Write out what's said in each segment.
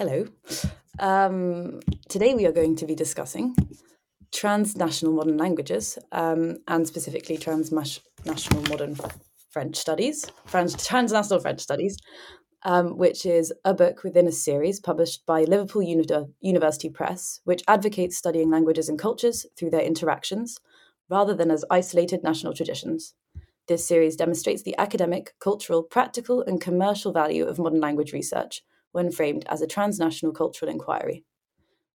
Hello. Um, today we are going to be discussing transnational modern languages um, and specifically transnational modern French studies, French, transnational French studies, um, which is a book within a series published by Liverpool Uni- University Press, which advocates studying languages and cultures through their interactions rather than as isolated national traditions. This series demonstrates the academic, cultural, practical, and commercial value of modern language research when framed as a transnational cultural inquiry.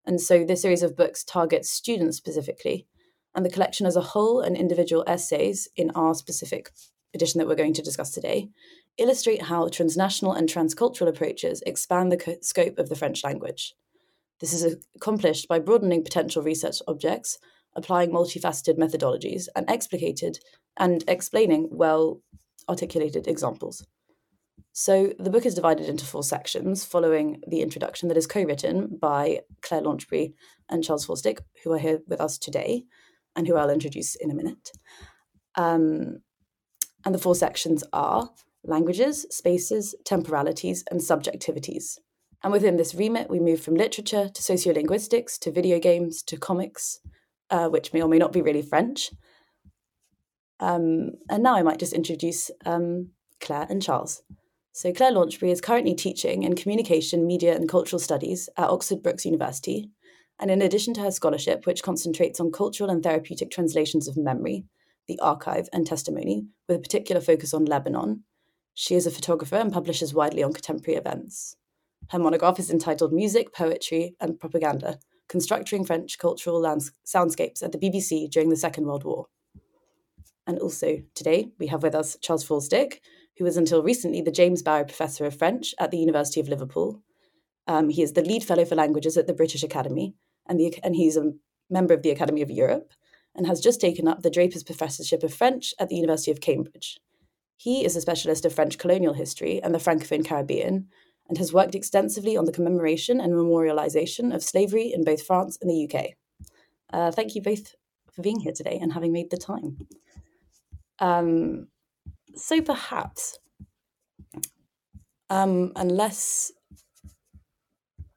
And so this series of books targets students specifically, and the collection as a whole and individual essays in our specific edition that we're going to discuss today illustrate how transnational and transcultural approaches expand the co- scope of the French language. This is accomplished by broadening potential research objects, applying multifaceted methodologies, and explicated and explaining well articulated examples. So the book is divided into four sections following the introduction that is co-written by Claire Launchbury and Charles Forsdick, who are here with us today and who I'll introduce in a minute. Um, and the four sections are languages, spaces, temporalities, and subjectivities. And within this remit, we move from literature to sociolinguistics to video games to comics, uh, which may or may not be really French. Um, and now I might just introduce um, Claire and Charles. So, Claire Launchbury is currently teaching in communication, media, and cultural studies at Oxford Brookes University. And in addition to her scholarship, which concentrates on cultural and therapeutic translations of memory, the archive, and testimony, with a particular focus on Lebanon, she is a photographer and publishes widely on contemporary events. Her monograph is entitled Music, Poetry, and Propaganda Constructing French Cultural Lands- Soundscapes at the BBC During the Second World War. And also today we have with us Charles Forsdick, who was until recently the James Barrow Professor of French at the University of Liverpool. Um, he is the lead fellow for languages at the British Academy, and, the, and he's a member of the Academy of Europe, and has just taken up the Draper's Professorship of French at the University of Cambridge. He is a specialist of French colonial history and the Francophone Caribbean, and has worked extensively on the commemoration and memorialization of slavery in both France and the UK. Uh, thank you both for being here today and having made the time. Um, so perhaps, um, unless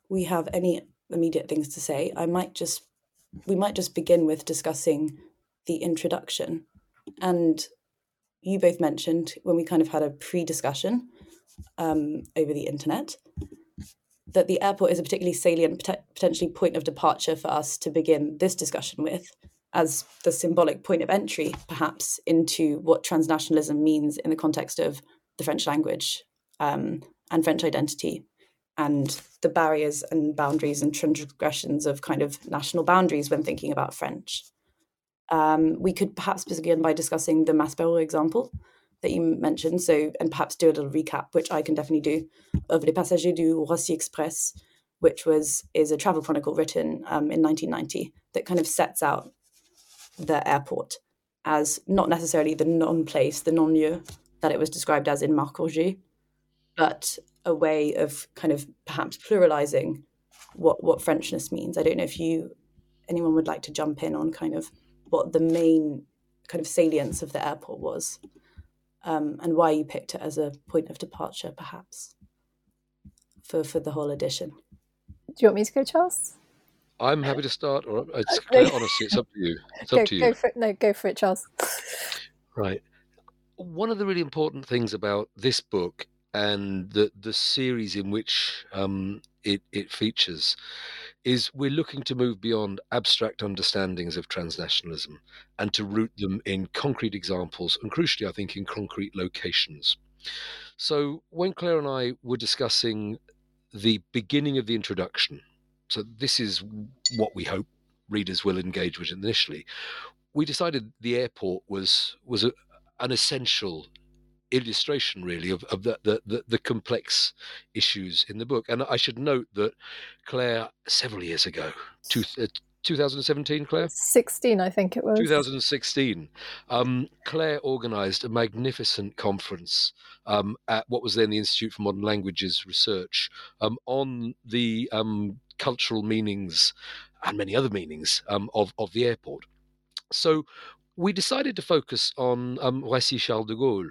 we have any immediate things to say, I might just we might just begin with discussing the introduction. And you both mentioned when we kind of had a pre-discussion um, over the internet that the airport is a particularly salient, potentially point of departure for us to begin this discussion with as the symbolic point of entry, perhaps, into what transnationalism means in the context of the French language um, and French identity and the barriers and boundaries and transgressions of kind of national boundaries when thinking about French. Um, we could perhaps begin by discussing the Maspero example that you mentioned, so and perhaps do a little recap, which I can definitely do, of Les Passagers du Roissy Express, which was is a travel chronicle written um, in 1990 that kind of sets out the airport as not necessarily the non place, the non lieu that it was described as in Marc but a way of kind of perhaps pluralizing what what Frenchness means. I don't know if you anyone would like to jump in on kind of what the main kind of salience of the airport was um, and why you picked it as a point of departure, perhaps for for the whole edition. Do you want me to go, Charles? I'm happy to start, or it's, honestly, it's up to you. It's go, up to you. Go for it. No, go for it, Charles. Right. One of the really important things about this book and the the series in which um, it it features is we're looking to move beyond abstract understandings of transnationalism and to root them in concrete examples and crucially, I think, in concrete locations. So when Claire and I were discussing the beginning of the introduction so this is what we hope readers will engage with initially. We decided the airport was was a, an essential illustration really of, of the, the, the, complex issues in the book. And I should note that Claire, several years ago, two, uh, 2017, Claire? 16, I think it was. 2016. Um, Claire organized a magnificent conference um, at what was then the Institute for Modern Languages Research um, on the um, cultural meanings and many other meanings um, of, of the airport. So we decided to focus on um, Roissy Charles de Gaulle.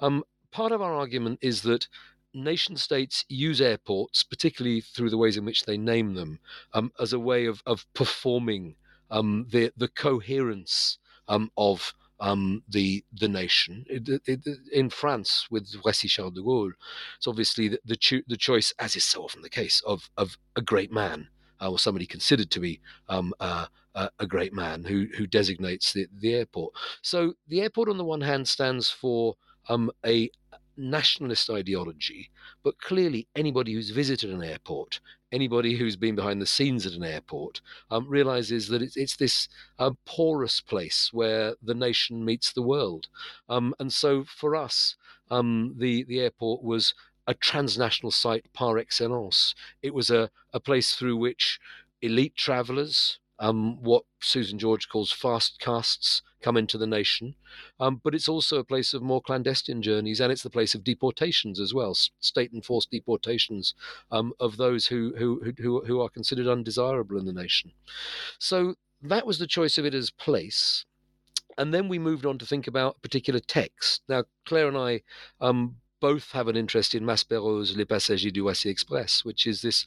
Um, part of our argument is that nation states use airports, particularly through the ways in which they name them, um, as a way of, of performing um, the, the coherence um, of um, the the nation. It, it, in France, with Roissy Charles de Gaulle, it's obviously the, the, cho- the, choice, as is so often the case, of, of a great man uh, or somebody considered to be um, uh, uh, a great man who, who designates the, the airport. So the airport, on the one hand, stands for um, a nationalist ideology, but clearly anybody who's visited an airport, anybody who's been behind the scenes at an airport, um, realizes that it's, it's this uh, porous place where the nation meets the world. Um, and so for us, um, the, the airport was a transnational site par excellence. It was a, a place through which elite travelers, um, what Susan George calls fast castes come into the nation. Um, but it's also a place of more clandestine journeys, and it's the place of deportations as well, state enforced deportations um, of those who, who, who, who are considered undesirable in the nation. So that was the choice of it as place. And then we moved on to think about particular text. Now, Claire and I um, both have an interest in Maspero's Les Passagers du Roissy Express, which is this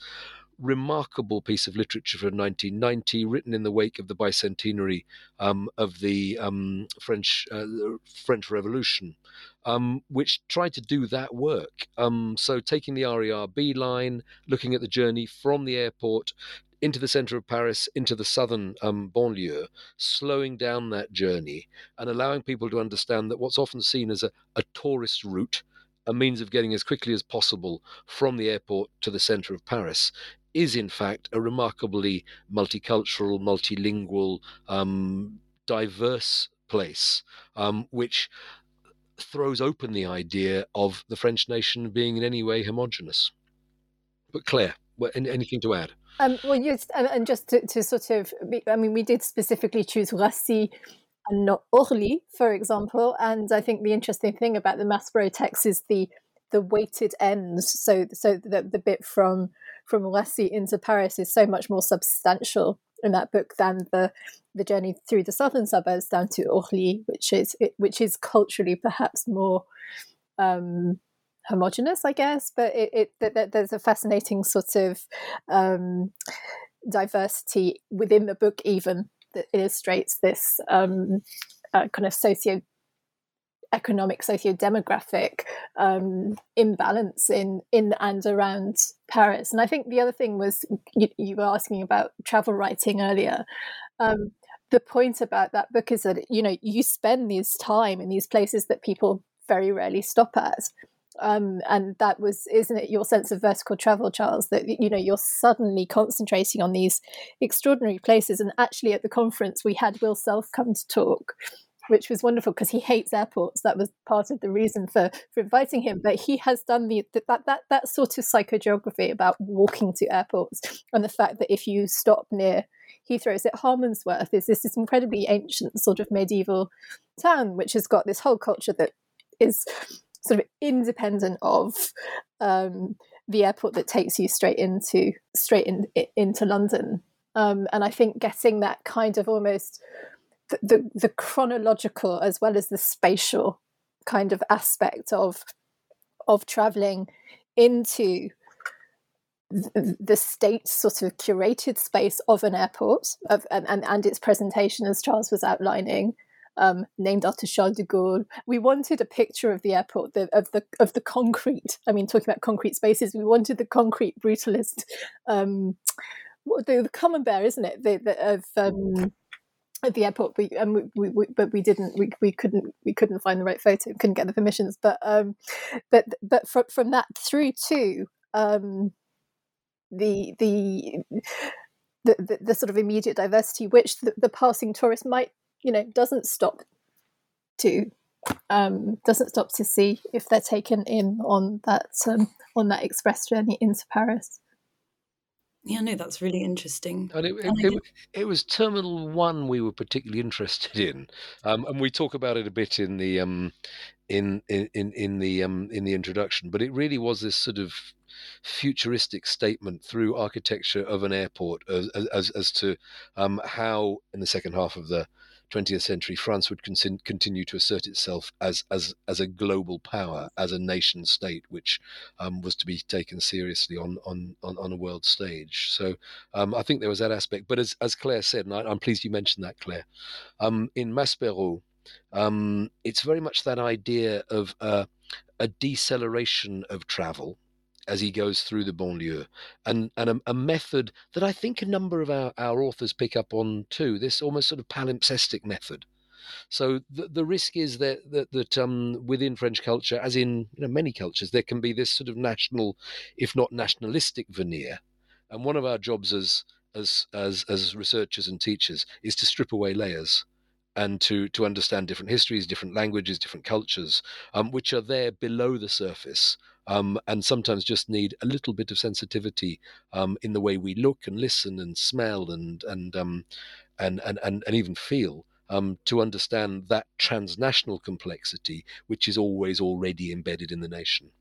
remarkable piece of literature from 1990, written in the wake of the bicentenary um, of the um, French uh, French Revolution, um, which tried to do that work. Um, so, taking the RER line, looking at the journey from the airport into the center of Paris, into the southern um, banlieue, slowing down that journey and allowing people to understand that what's often seen as a, a tourist route a means of getting as quickly as possible from the airport to the center of Paris is in fact a remarkably multicultural, multilingual, um, diverse place, um, which throws open the idea of the French nation being in any way homogenous. But Claire, anything to add? Um, well, yes, and, and just to, to, sort of, I mean, we did specifically choose Roissy and not Orly, for example. And I think the interesting thing about the Maspero text is the the weighted ends. So, so the, the bit from from Roissy into Paris is so much more substantial in that book than the the journey through the southern suburbs down to Orly, which is which is culturally perhaps more um, homogenous, I guess. But it, it, there's a fascinating sort of um, diversity within the book, even that illustrates this um, uh, kind of socio economic, socio-demographic um, imbalance in in and around Paris. And I think the other thing was you, you were asking about travel writing earlier. Um, the point about that book is that you know you spend this time in these places that people very rarely stop at. Um, and that was isn't it your sense of vertical travel charles that you know you're suddenly concentrating on these extraordinary places and actually at the conference we had will self come to talk which was wonderful because he hates airports. That was part of the reason for, for inviting him. But he has done the that, that that sort of psychogeography about walking to airports and the fact that if you stop near Heathrow's at Harmondsworth is this, this incredibly ancient sort of medieval town which has got this whole culture that is sort of independent of um, the airport that takes you straight into straight in, into London. Um, and I think getting that kind of almost the, the, chronological as well as the spatial kind of aspect of of traveling into the state sort of curated space of an airport of, and, and, its presentation as Charles was outlining um, named after Charles de Gaulle. We wanted a picture of the airport, the, of the of the concrete. I mean, talking about concrete spaces, we wanted the concrete brutalist, um, the, the camembert, isn't it? The, the, of um, at the airport. We, um, we, we, we, but we didn't. We, we couldn't. We couldn't find the right photo. Couldn't get the permissions. But um, but but from from that through to um, the the. The, the, the sort of immediate diversity which the, the passing tourist might you know doesn't stop to um, doesn't stop to see if they're taken in on that um, on that express journey into Paris. Yeah, no, that's really interesting. And it, it, it, it, was Terminal One we were particularly interested in, um, and we talk about it a bit in the um, in in in the um, in the introduction. But it really was this sort of futuristic statement through architecture of an airport as as, as to um, how in the second half of the 20th century, France would con- continue to assert itself as as as a global power, as a nation state, which um, was to be taken seriously on on on, on a world stage. So um, I think there was that aspect. But as as Claire said, and I, am pleased you mentioned that, Claire, um, in Maspero, um, it's very much that idea of uh, a deceleration of travel as he goes through the banlieue, and and a, a, method that I think a number of our, our authors pick up on too. This almost sort of palimpsestic method. So the, the risk is that that, that um, within French culture, as in you know, many cultures, there can be this sort of national, if not nationalistic, veneer. And one of our jobs as as as as researchers and teachers is to strip away layers and to to understand different histories, different languages, different cultures, um, which are there below the surface um, and sometimes just need a little bit of sensitivity um, in the way we look and listen and smell and and um, and, and, and and even feel. Um, to understand that transnational complexity, which is always already embedded in the nation.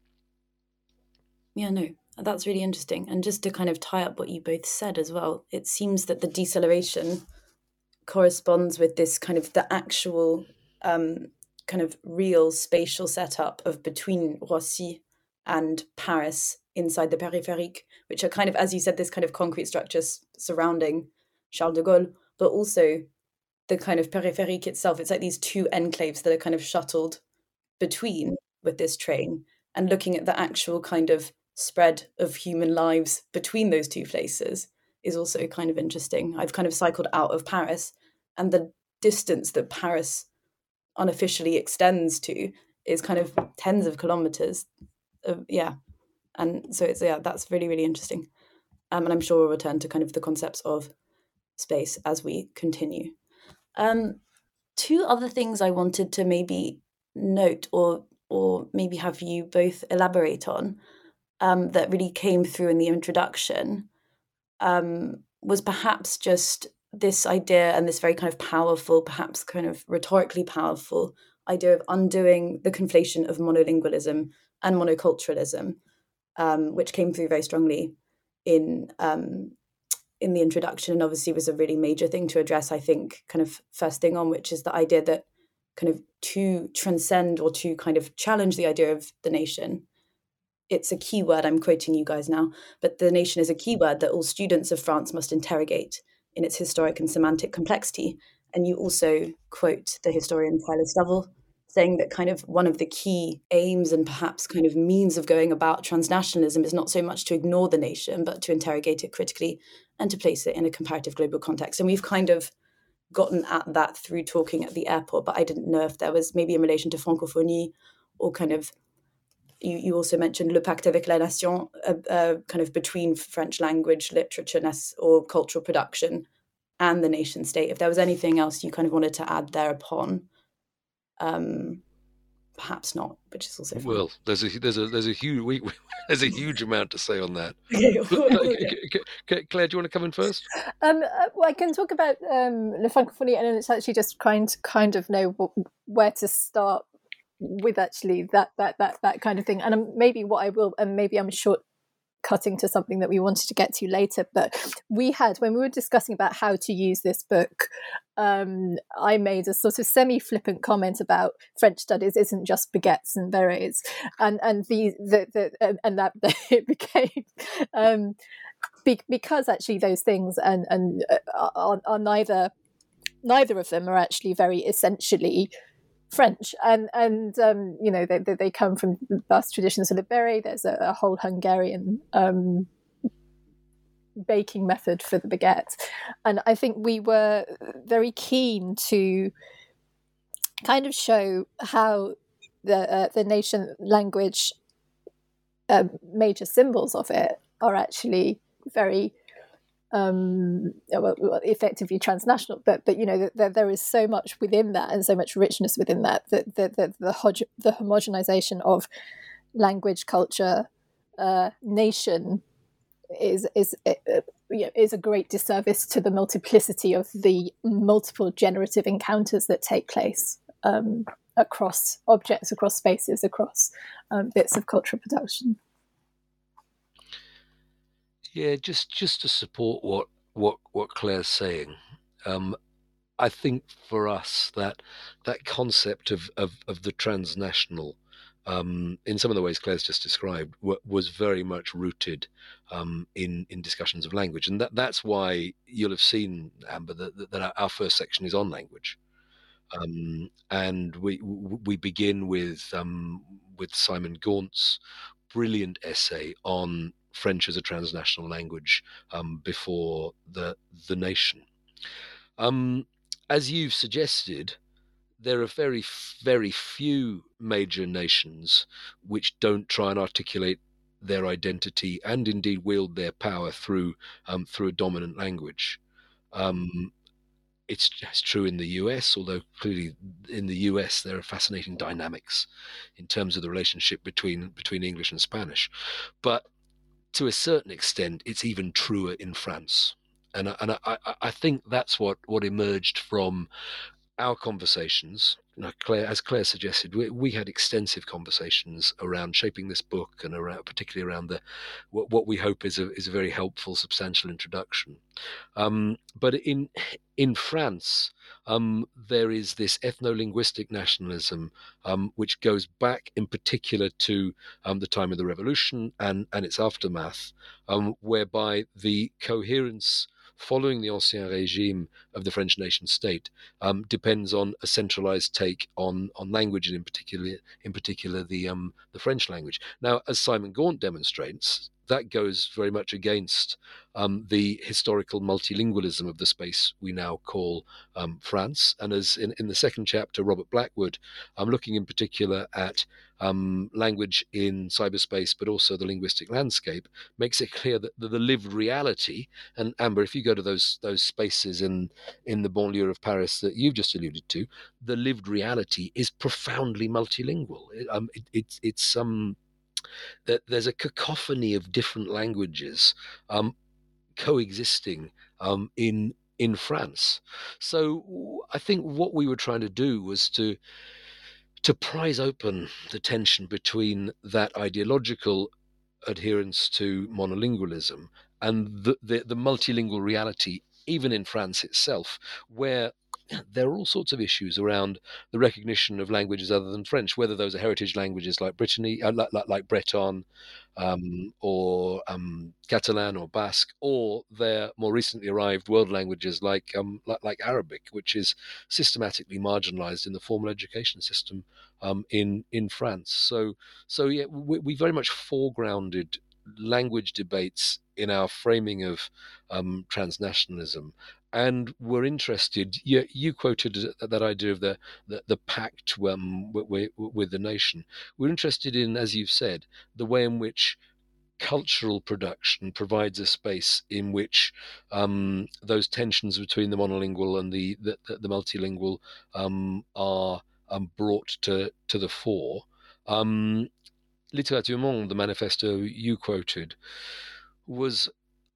Yeah, no, that's really interesting. And just to kind of tie up what you both said as well, it seems that the deceleration corresponds with this kind of the actual um, kind of real spatial setup of between Roissy and Paris inside the périphérique, which are kind of, as you said, this kind of concrete structures surrounding Charles de Gaulle, but also the kind of périphérique itself. It's like these two enclaves that are kind of shuttled between with this train and looking at the actual kind of spread of human lives between those two places is also kind of interesting. I've kind of cycled out of Paris and the distance that Paris unofficially extends to is kind of tens of kilometers uh, yeah. And so it's yeah that's really really interesting. Um, and i'm sure we'll return to kind of the concepts of space as we continue. Um, two other things i wanted to maybe note or or maybe have you both elaborate on um, that really came through in the introduction um, was perhaps just this idea and this very kind of powerful perhaps kind of rhetorically powerful idea of undoing the conflation of monolingualism and monoculturalism, um, which came through very strongly in um, in the introduction, and obviously was a really major thing to address. I think, kind of first thing on, which is the idea that kind of to transcend or to kind of challenge the idea of the nation. It's a key word. I'm quoting you guys now, but the nation is a key word that all students of France must interrogate in its historic and semantic complexity. And you also quote the historian Tyler Stovall saying that kind of one of the key aims and perhaps kind of means of going about transnationalism is not so much to ignore the nation, but to interrogate it critically and to place it in a comparative global context. And we've kind of gotten at that through talking at the airport, but I didn't know if there was maybe in relation to francophonie or kind of you, you also mentioned Le Pacte avec la Nation, uh, uh, kind of between French language, literature, or cultural production and the nation state. If there was anything else you kind of wanted to add thereupon, um, perhaps not, which is also fine. well. There's a there's a there's a huge we, there's a huge amount to say on that. Claire, do you want to come in first? Um, uh, well, I can talk about um, Le Francophonie, and it's actually just trying to kind of know where to start with actually that that that that kind of thing. And um, maybe what I will, and maybe I'm short cutting to something that we wanted to get to later. But we had, when we were discussing about how to use this book, um, I made a sort of semi flippant comment about French studies isn't just baguettes and berets. And, and, the, the, the, and that it became. Um, be, because actually those things and, and uh, are, are neither neither of them are actually very essentially French, and and um, you know they, they come from vast traditions of the beret. There's a, a whole Hungarian um, baking method for the baguette, and I think we were very keen to kind of show how the uh, the nation language uh, major symbols of it are actually very um, well, effectively transnational. But but you know there, there is so much within that and so much richness within that that the the the, the homogenization of language, culture, uh, nation is is uh, know, is a great disservice to the multiplicity of the multiple generative encounters that take place um, across objects, across spaces, across um, bits of cultural production. Yeah, just just to support what what what Claire's saying, um, I think for us that that concept of of, of the transnational, um, in some of the ways Claire's just described, w- was very much rooted um, in in discussions of language, and that that's why you'll have seen Amber that, that our first section is on language. Um, and we we begin with um, with Simon Gaunt's brilliant essay on French as a transnational language um, before the the nation. Um, as you've suggested, there are very very few major nations which don't try and articulate their identity and indeed wield their power through um, through a dominant language. Um, it's, it's true in the US, although clearly in the US there are fascinating dynamics in terms of the relationship between between English and Spanish. But to a certain extent, it's even truer in France. And, and I, I think that's what, what emerged from our conversations. Claire, as Claire suggested, we, we, had extensive conversations around shaping this book and around, particularly around the what, what we hope is a is a very helpful, substantial introduction. Um, but in in France, um, there is this ethno-linguistic nationalism, um, which goes back in particular to um, the time of the revolution and, and its aftermath, um, whereby the coherence following the Ancien Regime of the French nation state um, depends on a centralized take on, on language and in particular in particular the um, the French language. Now, as Simon Gaunt demonstrates, that goes very much against um, the historical multilingualism of the space we now call um, France. And as in, in the second chapter, Robert Blackwood, I'm looking in particular at um, language in cyberspace, but also the linguistic landscape, makes it clear that the, the, lived reality. And Amber, if you go to those those spaces in in the banlieue of Paris that you've just alluded to, the lived reality is profoundly multilingual. It, um, it, it, it's um that there's a cacophony of different languages um, coexisting um, in in France. So I think what we were trying to do was to to prise open the tension between that ideological adherence to monolingualism and the, the, the multilingual reality, even in France itself, where there are all sorts of issues around the recognition of languages other than French, whether those are heritage languages like Brittany, uh, like, like, like, Breton, um, or um, Catalan or Basque, or they're more recently arrived world languages like, um, like, like Arabic, which is systematically marginalized in the formal education system um, in in France. So so yeah, we, we very much foregrounded language debates in our framing of um, transnationalism and we're interested. You, you quoted that idea of the the, the pact um, with, with the nation. We're interested in, as you've said, the way in which cultural production provides a space in which um, those tensions between the monolingual and the the, the multilingual um, are um, brought to to the fore. Littérature Monde, the manifesto you quoted, was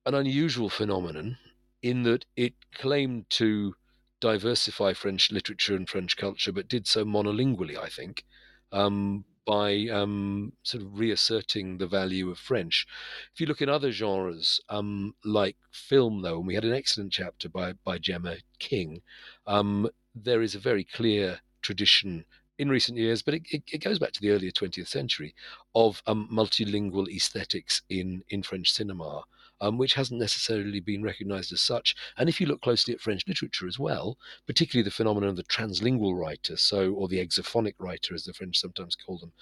an unusual phenomenon in that it claimed to diversify French literature and French culture, but did so monolingually, I think, um, by um, sort of reasserting the value of French. If you look in other genres, um, like film, though, and we had an excellent chapter by, by Gemma King, um, there is a very clear tradition in recent years, but it, it, it, goes back to the earlier 20th century, of um, multilingual aesthetics in, in French cinema um, which hasn't necessarily been recognized as such. And if you look closely at French literature as well, particularly the phenomenon of the translingual writer, so or the exophonic writer, as the French sometimes call them,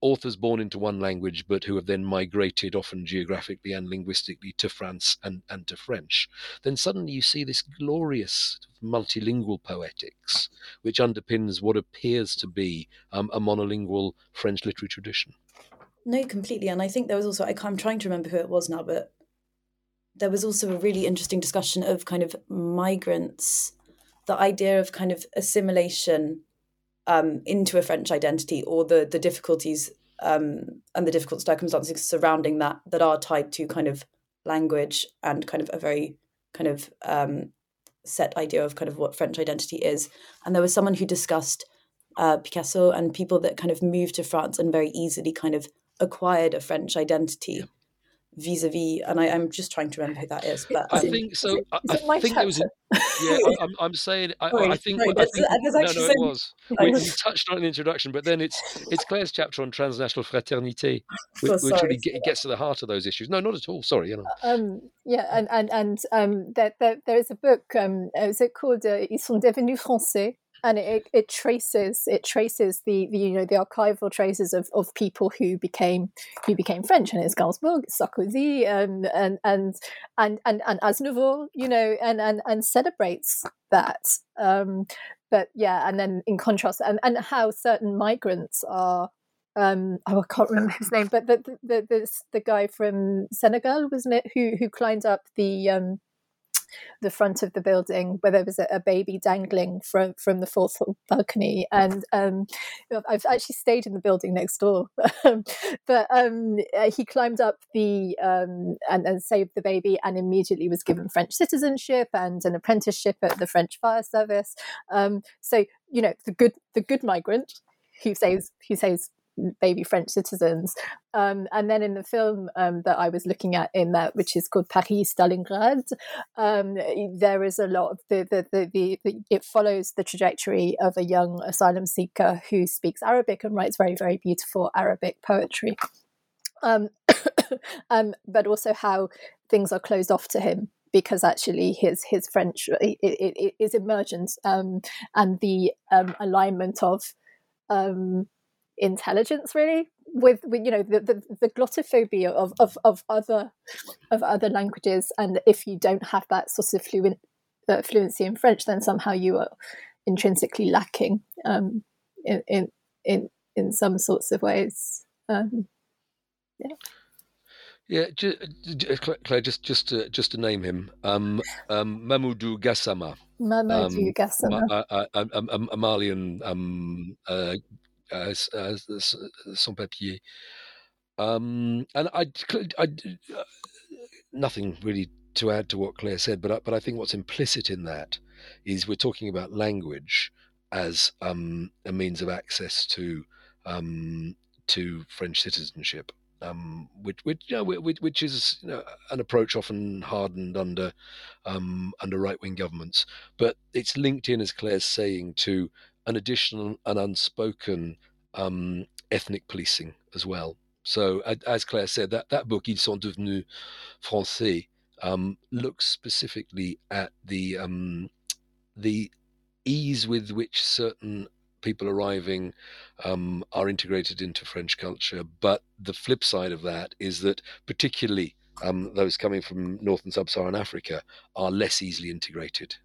authors born into one language but who have then migrated, often geographically and linguistically, to France and, and to French, then suddenly you see this glorious multilingual poetics, which underpins what appears to be um, a monolingual French literary tradition. No, completely. And I think there was also, I'm trying to remember who it was now, but there was also a really interesting discussion of kind of migrants, the idea of kind of assimilation um, into a French identity, or the the difficulties um, and the difficult circumstances surrounding that that are tied to kind of language and kind of a very kind of um, set idea of kind of what French identity is. And there was someone who discussed uh, Picasso and people that kind of moved to France and very easily kind of acquired a French identity. Yeah vis-a-vis and I, am just trying to remember who that is but i think so i, I think there was a, yeah I, am I'm saying I, I think, I think no, no, it was. We, we, touched on it in the introduction but then it's it's claire's chapter on transnational fraternité which, which really get, gets to the heart of those issues. No not at all sorry you know. Um, yeah and and and um, there, there, there is a book um, is it called uh, ils sont devenus français and it, it traces it traces the, the you know the archival traces of, of people who became who became French and it's Gainsbourg, Sarkozy, and and and and and, and Aznavour, you know, and and and celebrates that. Um, but yeah, and then in contrast, and, and how certain migrants are um, oh, I can't remember his name, but the the the, the guy from Senegal, wasn't it, who who climbed up the um, the front of the building where there was a, a baby dangling from from the fourth balcony. And um, I've actually stayed in the building next door, but um, uh, he climbed up the um, and, and saved the baby, and immediately was given French citizenship and an apprenticeship at the French fire service. Um, so you know the good the good migrant who saves who saves baby French citizens. Um, and then in the film um, that I was looking at in that, which is called Paris Stalingrad, um, there is a lot of the the, the, the, the, it follows the trajectory of a young asylum seeker who speaks Arabic and writes very very beautiful Arabic poetry. Um, um, but also how things are closed off to him because actually his his French it, it, it is emergent um, and the alignment of um, intelligence really with, with you know the, the, the glottophobia of, of, of other of other languages. And if you don't have that sort of fluent uh, fluency in French then somehow you are intrinsically lacking um, in, in in in some sorts of ways. Um, yeah. Yeah, Claire, just just to, just to name him, um, um, Mamoudou Gassama. Mamoudou um, Gassama, a, a, a, a Malian um, uh, uh, uh, son papier. Um, and I, I, uh, nothing really to add to what Claire said, but I, but I think what's implicit in that is we're talking about language as um, a means of access to um, to French citizenship, um, which which, you know, which, which is you know, an approach often hardened under um, under right wing governments, but it's linked in, as Claire's saying, to an additional and unspoken um, ethnic policing as well. So, as Claire said, that, that book, Ils sont devenus français, um, looks specifically at the um, the ease with which certain people arriving um, are integrated into French culture. But the flip side of that is that, particularly um, those coming from North and Sub Saharan Africa, are less easily integrated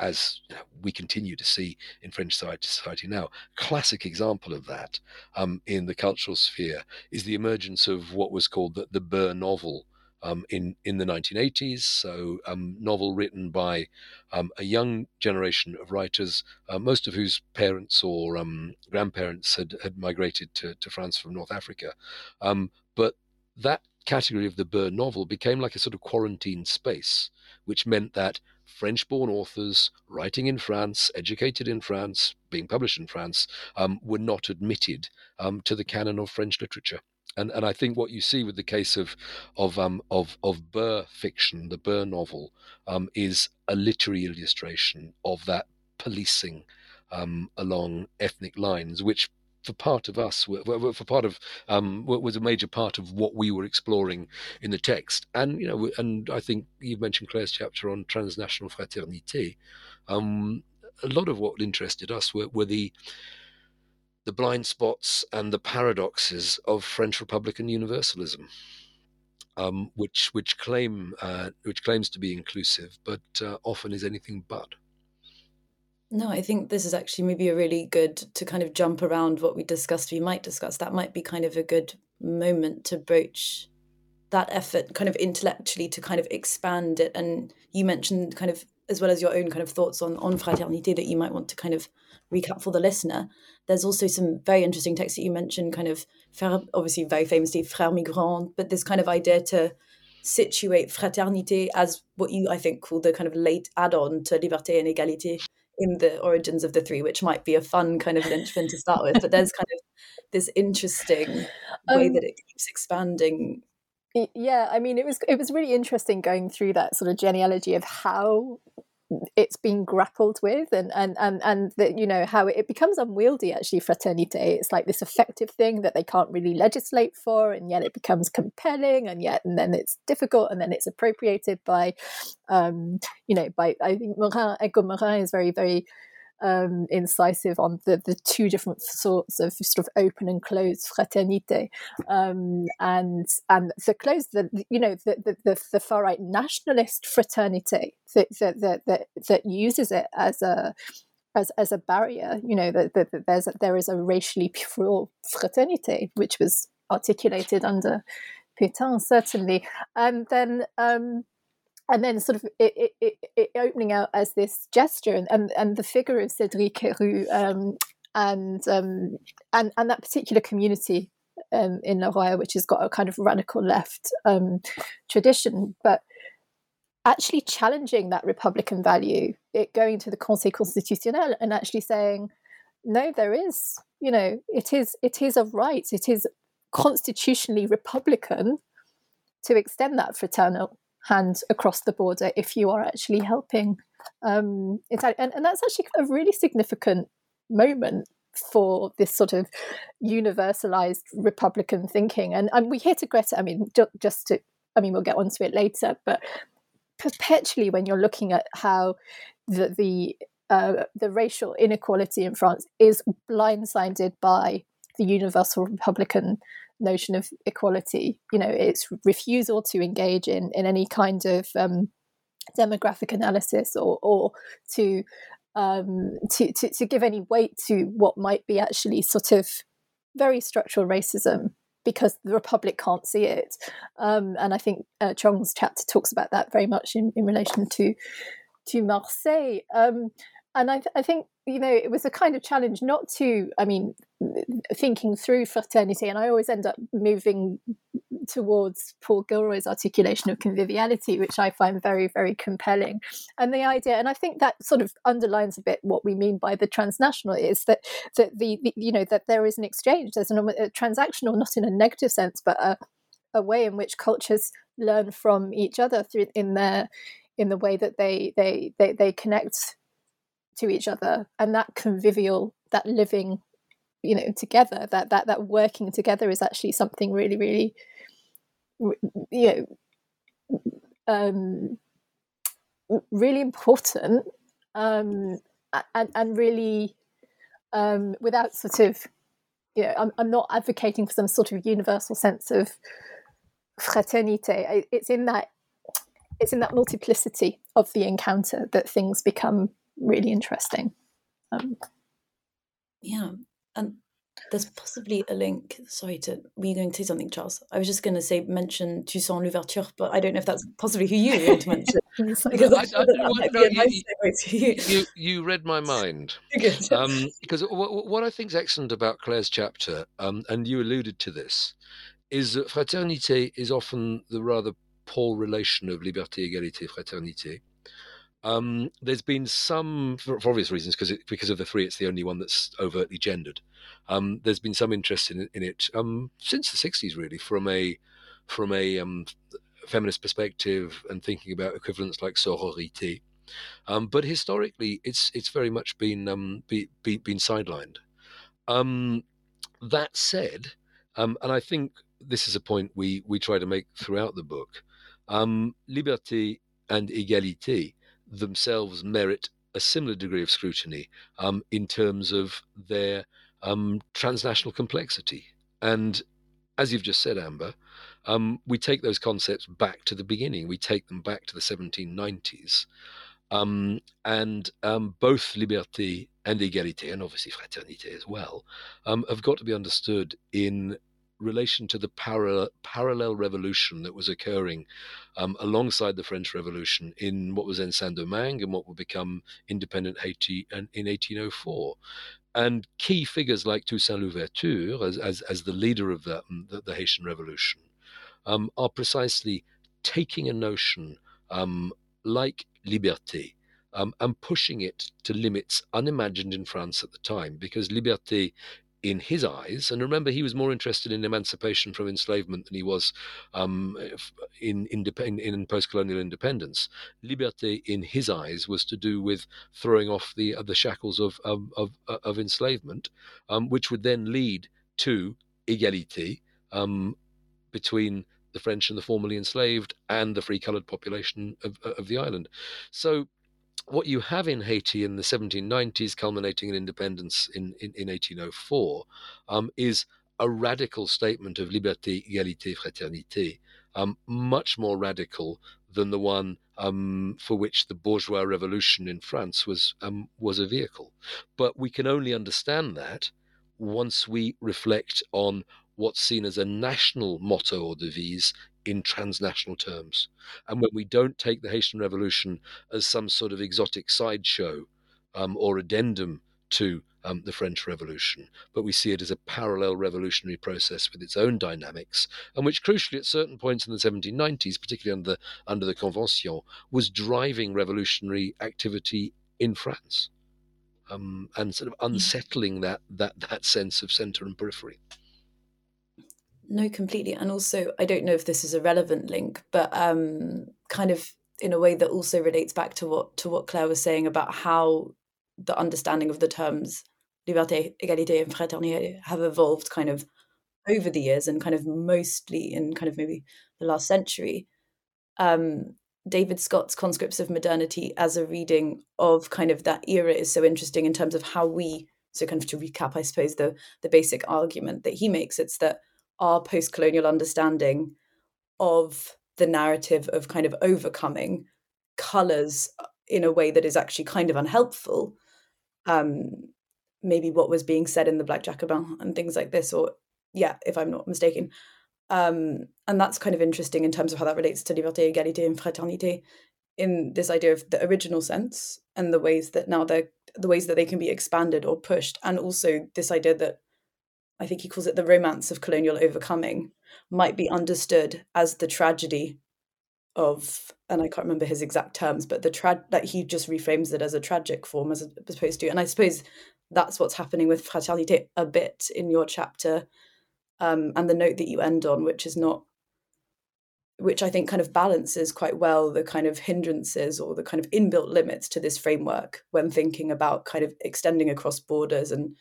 as we continue to see in French society now. Classic example of that um, in the cultural sphere is the emergence of what was called the, the Beur novel. Um, in in the 1980s, so um, novel written by um, a young generation of writers, uh, most of whose parents or um, grandparents had had migrated to, to France from North Africa, um, but that category of the Beur novel became like a sort of quarantine space, which meant that French born authors writing in France, educated in France, being published in France, um, were not admitted um, to the canon of French literature. And, and I think what you see with the case of of um, of of Beur fiction, the Beur novel, um, is a literary illustration of that policing um, along ethnic lines, which for part of us, for part of um, was a major part of what we were exploring in the text. And you know, and I think you've mentioned Claire's chapter on transnational fraternité. Um, a lot of what interested us were, were the the blind spots and the paradoxes of French Republican universalism, um, which which claim uh, which claims to be inclusive, but uh, often is anything but. No, I think this is actually maybe a really good to kind of jump around what we discussed. We might discuss that might be kind of a good moment to broach that effort, kind of intellectually, to kind of expand it. And you mentioned kind of as well as your own kind of thoughts on on fraternité that you might want to kind of recap for the listener. There's also some very interesting texts that you mentioned, kind of obviously very famously Frères Migrants, but this kind of idea to situate fraternité as what you I think call the kind of late add-on to liberté and égalité in the origins of the three, which might be a fun kind of linchpin to start with. But there's kind of this interesting way um, that it keeps expanding. Yeah, I mean, it was it was really interesting going through that sort of genealogy of how it's been grappled with and and and and that you know how it becomes unwieldy actually fraternité it's like this effective thing that they can't really legislate for and yet it becomes compelling and yet and then it's difficult and then it's appropriated by um you know by i think morin Edgar morin is very very um, incisive on the, the two different sorts of sort of open and closed fraternité, um, and and the closed, the you know the the, the, far right nationalist fraternité that, that that that that uses it as a as as a barrier. You know that, that, that there's a, there is a racially pure fraternité which was articulated under Pétain certainly, and then. Um, and then sort of it, it, it, opening out as this gesture and, and, and the figure of Cédric Herrou um, and, um, and and that particular community um, in Le Roya, which has got a kind of radical left um, tradition, but actually challenging that republican value, it going to the Conseil constitutionnel and actually saying, no, there is, you know, it is it is a right, it is constitutionally republican to extend that fraternal hand across the border if you are actually helping um, and, and that's actually a really significant moment for this sort of universalized Republican thinking. And, and we hear to Greta, I mean, just to, I mean, we'll get onto it later, but perpetually when you're looking at how the, the, uh, the racial inequality in France is blindsided by the universal Republican notion of equality. You know, its refusal to engage in in any kind of um, demographic analysis or or to, um, to to to give any weight to what might be actually sort of very structural racism because the republic can't see it. Um, and I think uh, Chong's chapter talks about that very much in, in relation to to Marseille. Um, and I, th- I think you know it was a kind of challenge not to i mean thinking through fraternity and i always end up moving towards paul gilroy's articulation of conviviality which i find very very compelling. And the idea and i think that sort of underlines a bit what we mean by the transnational is that that the, the you know that there is an exchange there's an, um, a transactional not in a negative sense but a, a way in which cultures learn from each other through in their in the way that they they they, they connect to each other and that convivial that living you know together that that that working together is actually something really really you know um really important um and and really um without sort of you know I'm, I'm not advocating for some sort of universal sense of fraternité. It's in that it's in that multiplicity of the encounter that things become really interesting. Um, yeah, and there's possibly a link. Sorry to were you going to say something, Charles? I was just going to say mention Toussaint Louverture, but I don't know if that's possibly who you want to mention. because I, I, I you, you, you, read my mind. um, because what, what I think is excellent about Claire's chapter, um, and you alluded to this, is that fraternité is often the rather poor relation of liberté, égalité, fraternité. Um, there's been some, for, for obvious reasons, because because of the three, it's the only one that's overtly gendered. Um, there's been some interest in, in it um, since the 60s, really, from a from a um, feminist perspective and thinking about equivalents like sororité. Um, but historically, it's it's very much been um, be, be, been sidelined. that said, and I think this is a point we we try to make throughout the book. liberté and égalité themselves merit a similar degree of scrutiny um, in terms of their um, transnational complexity. And as you've just said, Amber, um, we take those concepts back to the beginning. We take them back to the 1790s. Um, and um, both liberté and égalité, and obviously fraternité as well, um, have got to be understood in relation to the parallel, parallel revolution that was occurring um, alongside the French Revolution in what was then Saint Domingue and what would become independent Haiti in 1804. And key figures like Toussaint Louverture, as, as, as the leader of the, the, the Haitian Revolution, um, are precisely taking a notion um, like liberté um, and pushing it to limits unimagined in France at the time, because liberté in his eyes, and remember, he was more interested in emancipation from enslavement than he was um, in, in, in post-colonial independence. Liberté, in his eyes, was to do with throwing off the uh, the shackles of of, of, of enslavement, um, which would then lead to égalité um, between the French and the formerly enslaved and the free coloured population of, of the island. So what you have in Haiti in the 1790s, culminating in independence in, in, in 1804, um, is a radical statement of liberté, égalité, fraternité, um, much more radical than the one um, for which the bourgeois revolution in France was um, was a vehicle. But we can only understand that once we reflect on what's seen as a national motto or devise in transnational terms. And when we don't take the Haitian Revolution as some sort of exotic sideshow um, or addendum to um, the French Revolution, but we see it as a parallel revolutionary process with its own dynamics, and which, crucially, at certain points in the 1790s, particularly under the, under the Convention, was driving revolutionary activity in France, um, and sort of mm. unsettling that that that sense of centre and periphery. No, completely. And also, I don't know if this is a relevant link, but um, kind of in a way that also relates back to what to what Claire was saying about how the understanding of the terms liberté, égalité, and fraternité have evolved kind of over the years and kind of mostly in kind of maybe the last century. Um, David Scott's Conscripts of Modernity as a reading of kind of that era is so interesting in terms of how we so kind of to recap, I suppose the the basic argument that he makes it's that our post colonial understanding of the narrative of kind of overcoming colors in a way that is actually kind of unhelpful. Um, maybe what was being said in the Black Jacobin and things like this, or yeah, if I'm not mistaken. Um, and that's kind of interesting in terms of how that relates to liberté, égalité, and fraternité in this idea of the original sense and the ways that now they're the ways that they can be expanded or pushed, and also this idea that I think he calls it the romance of colonial overcoming, might be understood as the tragedy of, and I can't remember his exact terms, but the tra- that he just reframes it as a tragic form as opposed to, and I suppose that's what's happening with Fraternité a bit in your chapter, um, and the note that you end on, which is not, which I think kind of balances quite well the kind of hindrances or the kind of inbuilt limits to this framework when thinking about kind of extending across borders and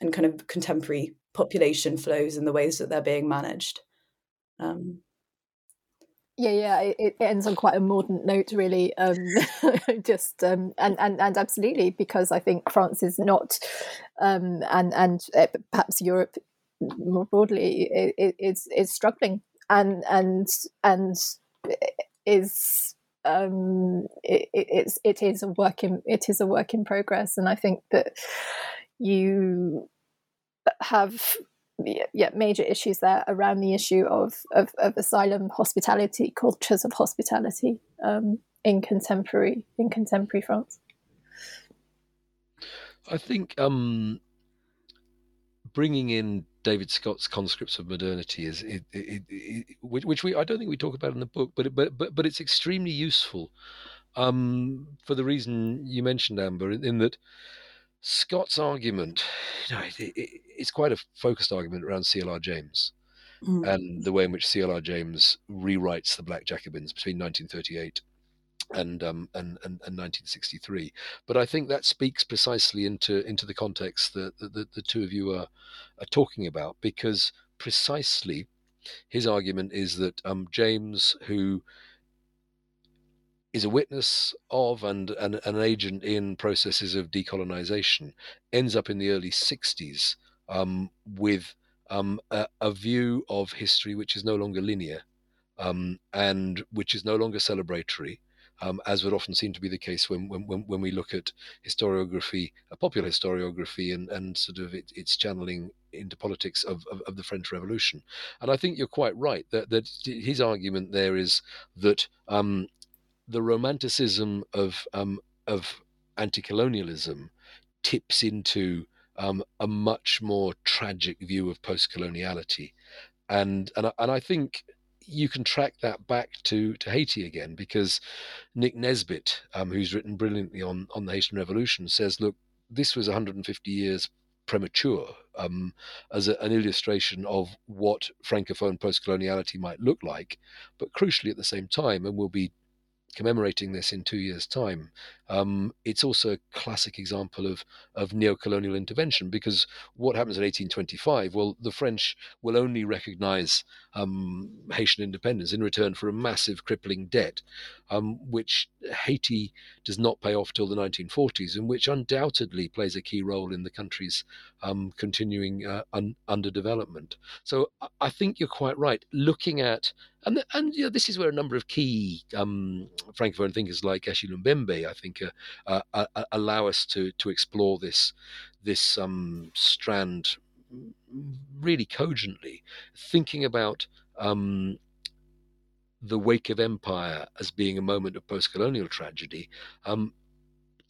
and kind of contemporary population flows and the ways that they're being managed. Um, yeah, yeah, it, it, ends on quite a mordant note, really. Um, just um, and and and absolutely, because I think France is not, um, and and uh, perhaps Europe more broadly is is struggling and and and is um, it, it's it is a work in it is a work in progress, and I think that you have yeah, major issues there around the issue of, of, of asylum hospitality, cultures of hospitality um, in contemporary in contemporary France. I think um, bringing in David Scott's conscripts of modernity is it, it, it, which, which, we I don't think we talk about in the book, but but but but it's extremely useful um, for the reason you mentioned, Amber, in, in that Scott's argument, you know, it's quite a focused argument around C.L.R. James mm. and the way in which C.L.R. James rewrites the Black Jacobins between 1938 and, um, and, and, and 1963. But I think that speaks precisely into into the context that, that, that the two of you are are talking about, because precisely his argument is that um, James, who is a witness of and, an agent in processes of decolonization, ends up in the early 60s um, with um, a, a, view of history which is no longer linear um, and which is no longer celebratory, um, as would often seem to be the case when when, when we look at historiography, a popular historiography, and, and sort of it, its channeling into politics of, of, of, the French Revolution. And I think you're quite right that, that his argument there is that um, the romanticism of um, of anti-colonialism tips into um, a much more tragic view of post-coloniality, and and and I think you can track that back to, to Haiti again because Nick Nesbitt, um, who's written brilliantly on, on the Haitian Revolution, says, look, this was 150 years premature um, as a, an illustration of what francophone post-coloniality might look like, but crucially at the same time, and we'll be commemorating this in two years' time. Um, it's also a classic example of of neo-colonial intervention because what happens in 1825? Well, the French will only recognise um, Haitian independence in return for a massive, crippling debt, um, which Haiti does not pay off till the 1940s, and which undoubtedly plays a key role in the country's um, continuing uh, un- underdevelopment. So I think you're quite right. Looking at and and you know, this is where a number of key um, francophone thinkers like Achille Mbembe, I think, uh, uh, uh, allow us to to explore this this um, strand really cogently, thinking about um, the wake of empire as being a moment of post-colonial tragedy. Um,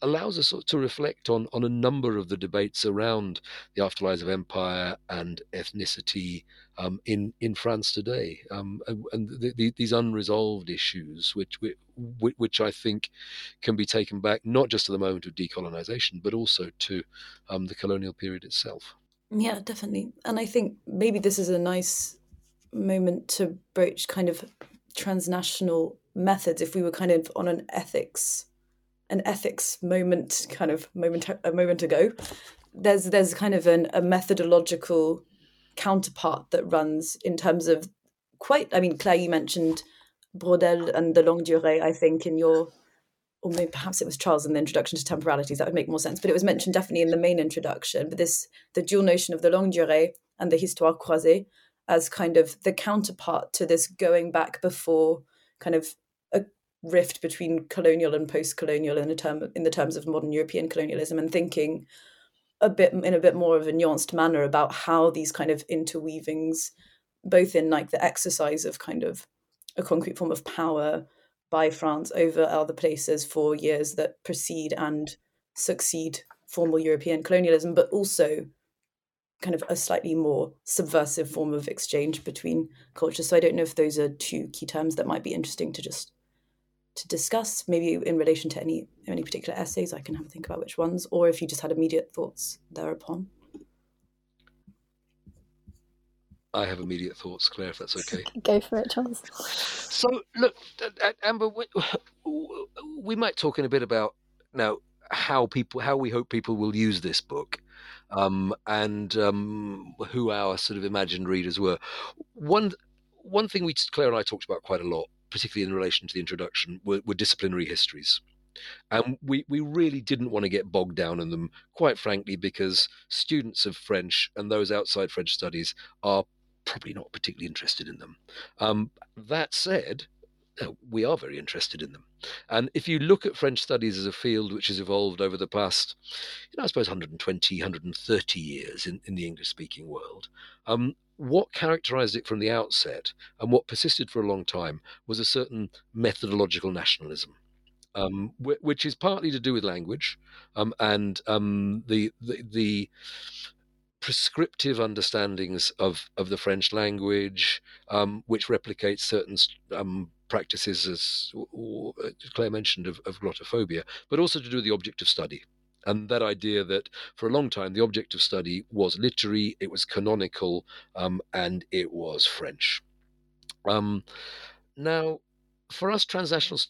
allows us to reflect on, on a number of the debates around the afterlives of empire and ethnicity um, in in France today, um, and, and the, the, these unresolved issues, which, which, which I think can be taken back not just to the moment of decolonization, but also to um, the colonial period itself. Yeah, definitely, and I think maybe this is a nice moment to broach kind of transnational methods if we were kind of on an ethics an ethics moment kind of moment a moment ago. There's there's kind of an, a methodological counterpart that runs in terms of quite i mean claire you mentioned Braudel and the longue durée i think in your or maybe perhaps it was charles in the introduction to temporalities that would make more sense but it was mentioned definitely in the main introduction but this the dual notion of the longue durée and the histoire croisée as kind of the counterpart to this going back before kind of a rift between colonial and post-colonial in the term in the terms of modern European colonialism and thinking a bit in a bit more of a nuanced manner about how these kind of interweavings both in like the exercise of kind of a concrete form of power by France over other places for years that precede and succeed formal European colonialism, but also kind of a slightly more subversive form of exchange between cultures. So I don't know if those are two key terms that might be interesting to just to discuss, maybe in relation to any any particular essays. I can have a think about which ones, or if you just had immediate thoughts thereupon. I have immediate thoughts, Claire, if that's okay. Go for it, Charles. So, look, Amber, we, we might talk in a bit about now how people, how we hope people will use this book, um, and um, who our sort of imagined readers were. One one thing we Claire and I talked about quite a lot particularly in relation to the introduction, were, were disciplinary histories. And we, we really didn't want to get bogged down in them, quite frankly, because students of French and those outside French studies are probably not particularly interested in them. Um, that said, we are very interested in them. And if you look at French studies as a field which has evolved over the past, you know, I suppose 120, 130 years in, in the English speaking world, um, what characterized it from the outset and what persisted for a long time was a certain methodological nationalism. Um, which is partly to do with language um, and um, the, the, the prescriptive understandings of, of the French language, um, which replicates certain um, practices, as Claire mentioned, of, of glottophobia, but also to do with the object of study. And that idea that for a long time the object of study was literary, it was canonical, um, and it was French. Um, now, for us, transnational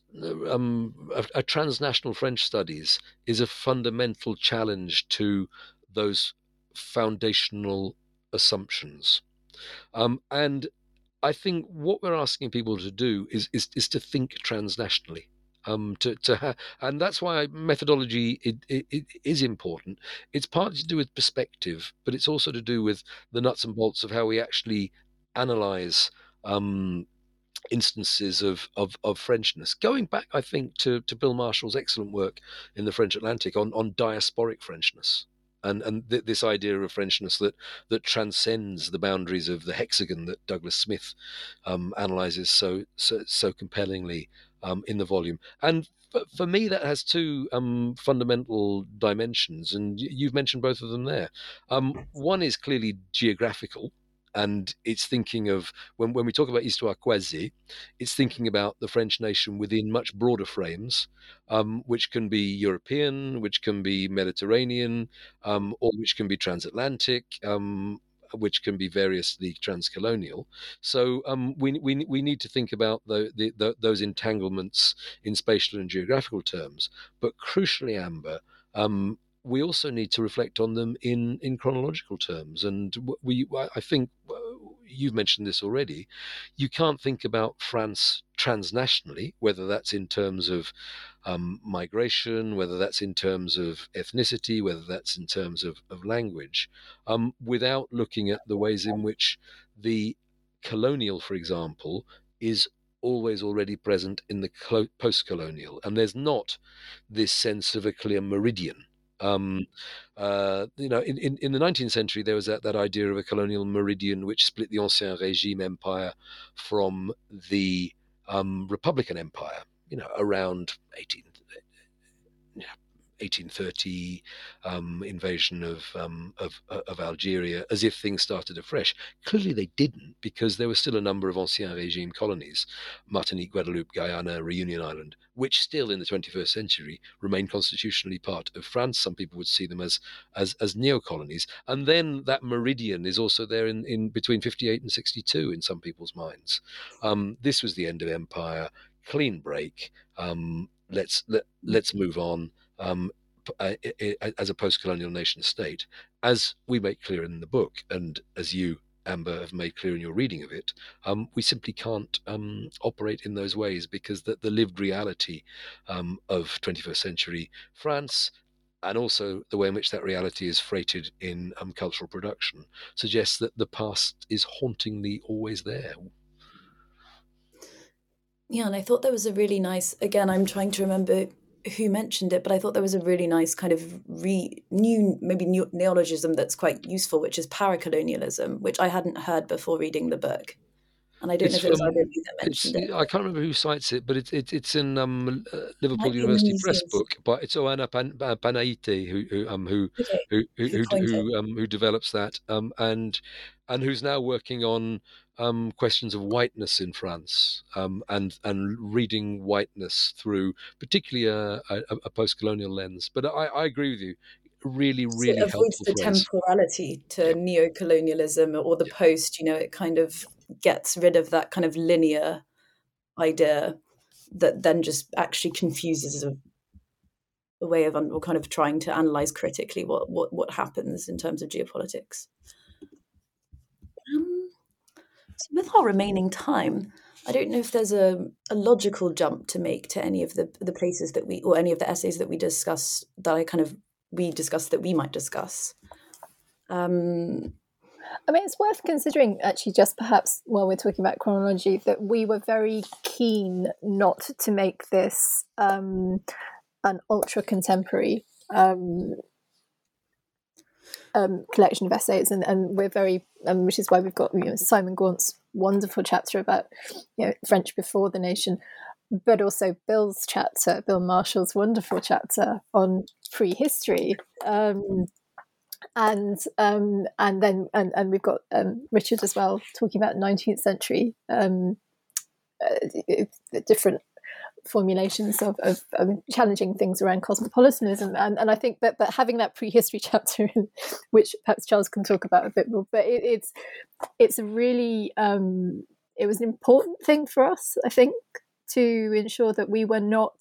um, a, a, transnational French studies is a fundamental challenge to those foundational assumptions. Um, and I think what we're asking people to do is is, is to think transnationally. Um, to to ha- and that's why methodology it, it, it is important. It's partly to do with perspective, but it's also to do with the nuts and bolts of how we actually analyze um, instances of, of, of Frenchness. Going back, I think, to, to Bill Marshall's excellent work in the French Atlantic on, on diasporic Frenchness and and th- this idea of Frenchness that that transcends the boundaries of the hexagon that Douglas Smith um, analyzes so so, so compellingly um, in the volume. And for, for me, that has two um, fundamental dimensions, and you've mentioned both of them there. Um, one is clearly geographical, and it's thinking of when, when we talk about histoire croisée, it's thinking about the French nation within much broader frames, um, which can be European, which can be Mediterranean, um, or which can be transatlantic. Which can be variously transcolonial. So um, we, we, we need to think about the, the, the, those entanglements in spatial and geographical terms. But crucially, Amber, um, we also need to reflect on them in in chronological terms. And we, I think, you've mentioned this already. You can't think about France transnationally, whether that's in terms of um, migration, whether that's in terms of ethnicity, whether that's in terms of, of language, um, without looking at the ways in which the colonial, for example, is always already present in the post colonial. And there's not this sense of a clear meridian um, uh, you know, in, in, in, the 19th century, there was that, that idea of a colonial meridian which split the Ancien Régime Empire from the um, Republican Empire, you know, around 18, 1830 um, invasion of, um, of, uh, of Algeria as if things started afresh. Clearly, they didn't because there were still a number of ancien régime colonies, Martinique, Guadeloupe, Guyana, Reunion Island, which still in the 21st century remain constitutionally part of France. Some people would see them as as, as neo colonies, and then that meridian is also there in, in between 58 and 62 in some people's minds. Um, this was the end of empire, clean break. Um, let's let, let's move on um, as a post-colonial nation state, as we make clear in the book, and as you, Amber, have made clear in your reading of it, um, we simply can't um, operate in those ways because the, the lived reality um, of 21st century France and also the way in which that reality is freighted in um, cultural production suggests that the past is hauntingly always there. Yeah, and I thought there was a really nice. Again, I'm trying to remember who mentioned it, but I thought there was a really nice kind of re, new, maybe new neologism that's quite useful, which is paracolonialism, which I hadn't heard before reading the book. And I don't it's know if it was either you that mentioned it. I can't remember who cites it, but it's it, it's in um, uh, Liverpool University Press book by it's Oana Pan, Panaite who who um, who, okay. who who who, who, um, who develops that um, and and who's now working on um, questions of whiteness in France um, and and reading whiteness through particularly a, a, a post-colonial lens. But I, I, agree with you. Really, really so it avoids the temporality to yeah. neo-colonialism or the yeah. post. You know, it kind of gets rid of that kind of linear idea that then just actually confuses a, a way of un, kind of trying to analyze critically what, what what happens in terms of geopolitics. So with our remaining time, I don't know if there's a, a logical jump to make to any of the the places that we or any of the essays that we discuss that I kind of we discuss that we might discuss. Um, I mean, it's worth considering, actually, just perhaps while we're talking about chronology, that we were very keen not to make this um, an ultra contemporary um, um, collection of essays, and, and we're very, um, which is why we've got you know, Simon Gaunt's wonderful chapter about you know French before the nation, but also Bill's chapter, Bill Marshall's wonderful chapter on prehistory. Um, and um, and then and, and we've got um, Richard as well talking about 19th century um, uh, different formulations of, of, of, challenging things around cosmopolitanism and, and I think that but having that prehistory chapter which perhaps Charles can talk about a bit more but it, it's it's a really um, it was an important thing for us I think to ensure that we were not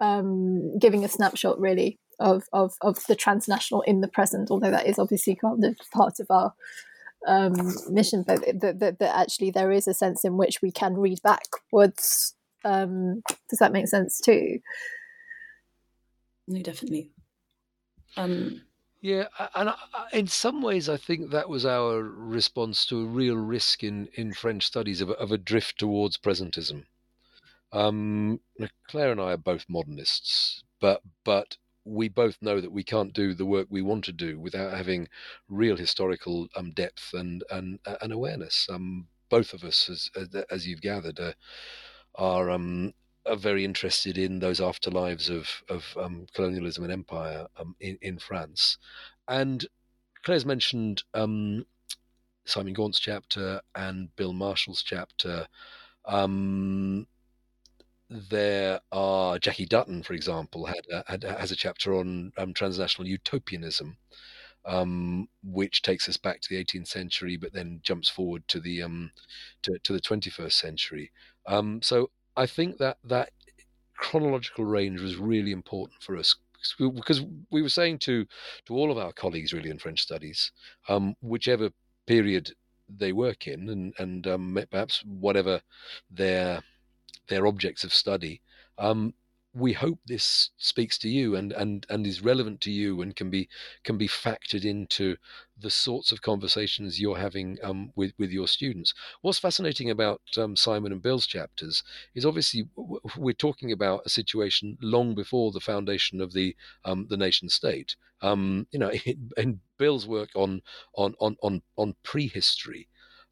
um, giving a snapshot really of, of, of the transnational in the present, although that is obviously kind of part of our um, mission, but that, actually there is a sense in which we can read backwards. Um, does that make sense too? No, definitely. Um, yeah, and in some ways, I think that was our response to a real risk in, in French studies of, of a drift towards presentism. Um, Claire and I are both modernists, but but we both know that we can't do the work we want to do without having real historical um, depth and and uh, and awareness. Um, both of us, as as you've gathered, uh, are um, are very interested in those afterlives of of um, colonialism and empire um, in in France. And Claire's mentioned um, Simon Gaunt's chapter and Bill Marshall's chapter. Um, there are Jackie Dutton, for example, had, had has a chapter on um, transnational utopianism, um, which takes us back to the 18th century, but then jumps forward to the um, to, to the 21st century. Um, so I think that that chronological range was really important for us because we were saying to to all of our colleagues really in French studies, um, whichever period they work in, and and um, perhaps whatever their their objects of study. Um, we hope this speaks to you and, and, and is relevant to you and can be can be factored into the sorts of conversations you're having um, with with your students. What's fascinating about um, Simon and Bill's chapters is obviously we're talking about a situation long before the foundation of the um, the nation state. Um, you know, in, Bill's work on on on on, on prehistory